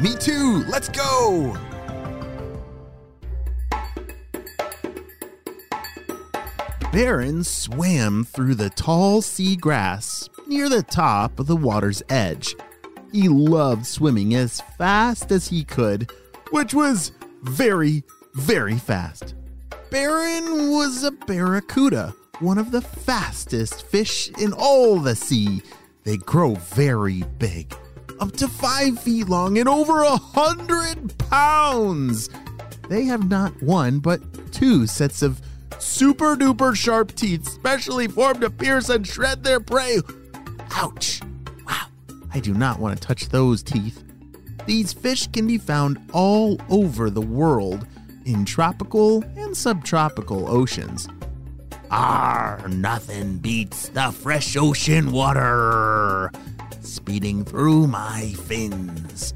Me too! Let's go! Baron swam through the tall sea grass near the top of the water's edge. He loved swimming as fast as he could, which was very, very fast. Baron was a barracuda, one of the fastest fish in all the sea. They grow very big, up to five feet long and over a hundred pounds. They have not one, but two sets of super duper sharp teeth, specially formed to pierce and shred their prey. Ouch! Wow, I do not want to touch those teeth. These fish can be found all over the world in tropical and subtropical oceans. Ah, nothing beats the fresh ocean water speeding through my fins.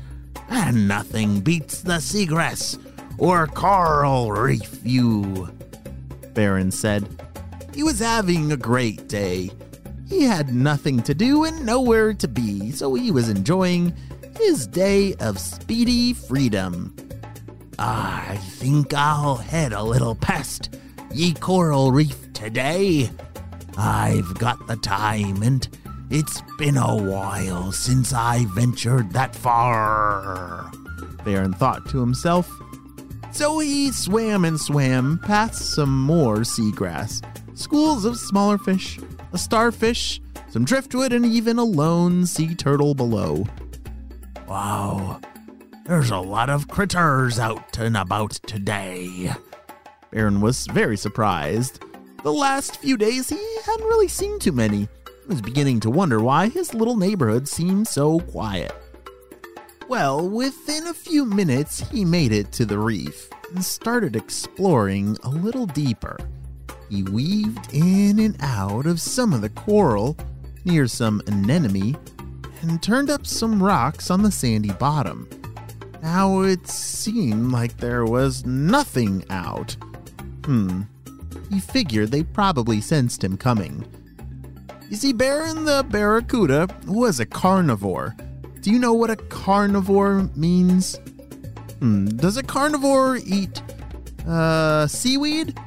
And nothing beats the seagrass or coral reef view. Baron said. He was having a great day. He had nothing to do and nowhere to be, so he was enjoying his day of speedy freedom. I think I'll head a little past ye coral reef today. I've got the time, and it's been a while since I ventured that far. Baron thought to himself. So he swam and swam past some more seagrass, schools of smaller fish, a starfish, some driftwood, and even a lone sea turtle below. Wow, there's a lot of critters out and about today. Baron was very surprised. The last few days he hadn't really seen too many. Was beginning to wonder why his little neighborhood seemed so quiet. Well, within a few minutes, he made it to the reef and started exploring a little deeper. He weaved in and out of some of the coral near some anemone and turned up some rocks on the sandy bottom. Now it seemed like there was nothing out. Hmm. He figured they probably sensed him coming. You see, Baron the Barracuda was a carnivore. Do you know what a carnivore means? Hmm. Does a carnivore eat uh, seaweed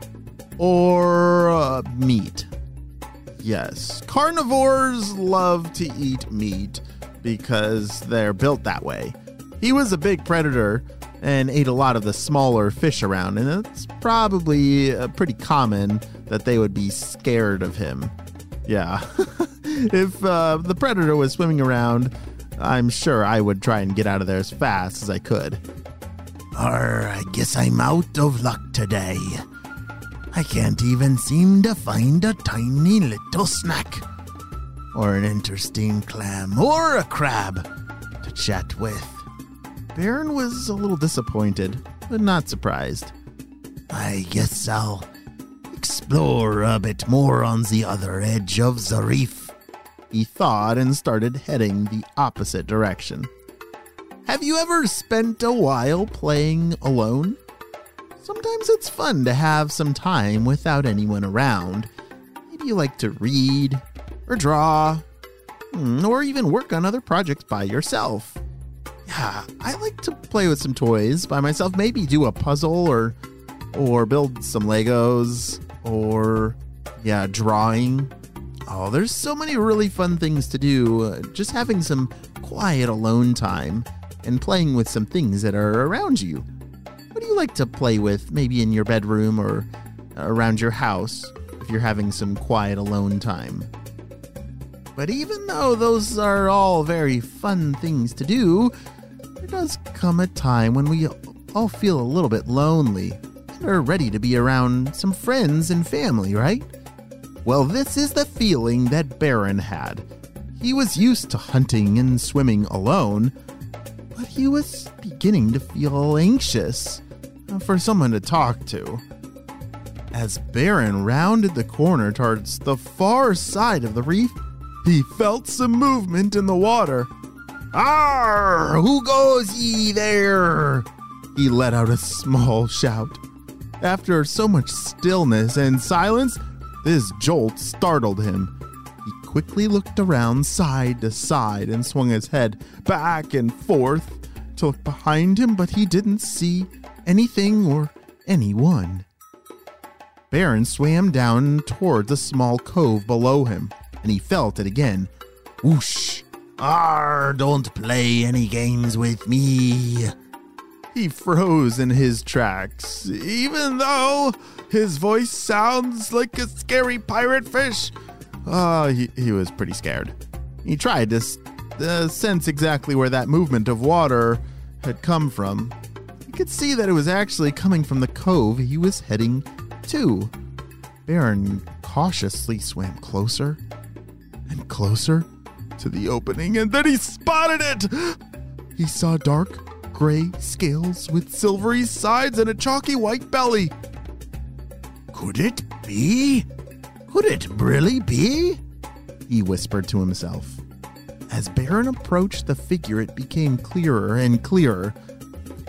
or uh, meat? Yes. Carnivores love to eat meat because they're built that way. He was a big predator and ate a lot of the smaller fish around, and it's probably uh, pretty common that they would be scared of him. Yeah. if uh, the predator was swimming around, I'm sure I would try and get out of there as fast as I could. Or I guess I'm out of luck today. I can't even seem to find a tiny little snack, or an interesting clam, or a crab to chat with. Baron was a little disappointed, but not surprised. I guess I'll explore a bit more on the other edge of the reef, he thought and started heading the opposite direction. Have you ever spent a while playing alone? Sometimes it's fun to have some time without anyone around. Maybe you like to read, or draw, hmm, or even work on other projects by yourself. Yeah, I like to play with some toys by myself, maybe do a puzzle or or build some Legos or yeah, drawing. Oh, there's so many really fun things to do. Just having some quiet alone time and playing with some things that are around you. What do you like to play with, maybe in your bedroom or around your house, if you're having some quiet alone time? But even though those are all very fun things to do, there does come a time when we all feel a little bit lonely are ready to be around some friends and family, right? Well, this is the feeling that Baron had. He was used to hunting and swimming alone, but he was beginning to feel anxious for someone to talk to. As Baron rounded the corner towards the far side of the reef, he felt some movement in the water. Arr! Who goes ye there? He let out a small shout. After so much stillness and silence, this jolt startled him. He quickly looked around side to side and swung his head back and forth to look behind him, but he didn't see anything or anyone. Baron swam down towards a small cove below him, and he felt it again. Whoosh! Arr, don't play any games with me. He froze in his tracks, even though his voice sounds like a scary pirate fish. Uh, he, he was pretty scared. He tried to uh, sense exactly where that movement of water had come from. He could see that it was actually coming from the cove he was heading to. Baron cautiously swam closer and closer to the opening, and then he spotted it! He saw dark gray scales with silvery sides and a chalky white belly. Could it be? Could it really be? He whispered to himself. As Baron approached the figure, it became clearer and clearer.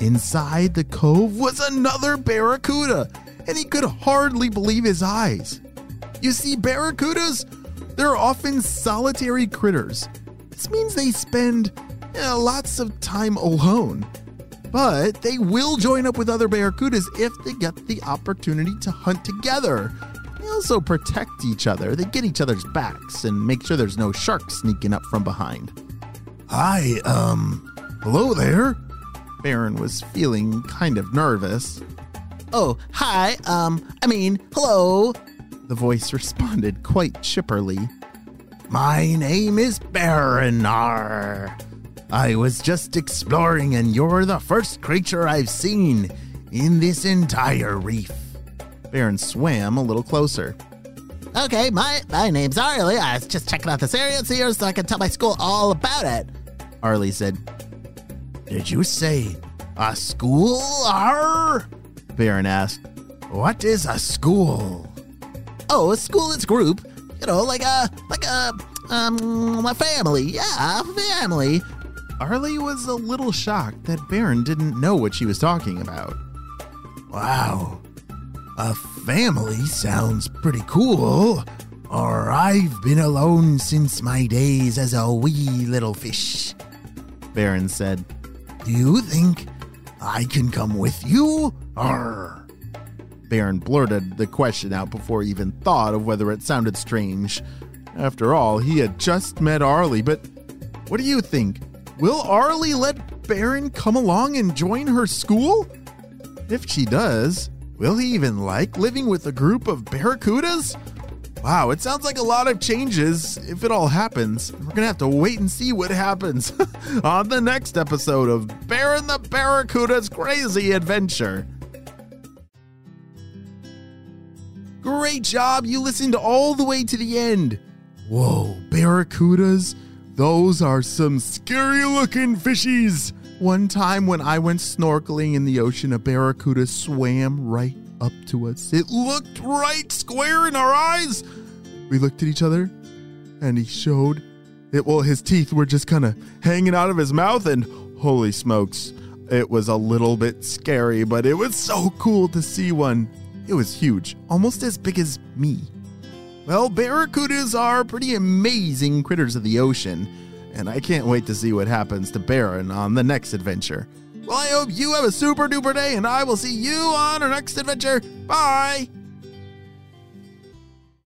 Inside the cove was another barracuda, and he could hardly believe his eyes. You see, barracudas, they're often solitary critters. This means they spend you lots of time alone. But they will join up with other barracudas if they get the opportunity to hunt together. They also protect each other. They get each other's backs and make sure there's no sharks sneaking up from behind. Hi, um, hello there. Baron was feeling kind of nervous. Oh, hi, um, I mean, hello. The voice responded quite chipperly. My name is Baronar. I was just exploring, and you're the first creature I've seen in this entire reef. Baron swam a little closer. Okay, my, my name's Arlie. I was just checking out this area and see so I can tell my school all about it. Arlie said, Did you say a school, Ar? Baron asked. What is a school? Oh, a school is a group. You know, like a like a um a family. Yeah, a family. Arlie was a little shocked that Baron didn't know what she was talking about. Wow, a family sounds pretty cool. Or I've been alone since my days as a wee little fish. Baron said, Do you think I can come with you? Or. Baron blurted the question out before he even thought of whether it sounded strange. After all, he had just met Arlie, but what do you think? Will Arlie let Baron come along and join her school? If she does, will he even like living with a group of barracudas? Wow, it sounds like a lot of changes if it all happens. We're gonna have to wait and see what happens on the next episode of Baron the Barracuda's Crazy Adventure. Great job! You listened all the way to the end. Whoa, barracudas? Those are some scary looking fishies. One time when I went snorkeling in the ocean, a barracuda swam right up to us. It looked right square in our eyes. We looked at each other and he showed it. Well, his teeth were just kind of hanging out of his mouth, and holy smokes, it was a little bit scary, but it was so cool to see one. It was huge, almost as big as me. Well, barracudas are pretty amazing critters of the ocean, and I can't wait to see what happens to Baron on the next adventure. Well, I hope you have a super duper day, and I will see you on our next adventure. Bye!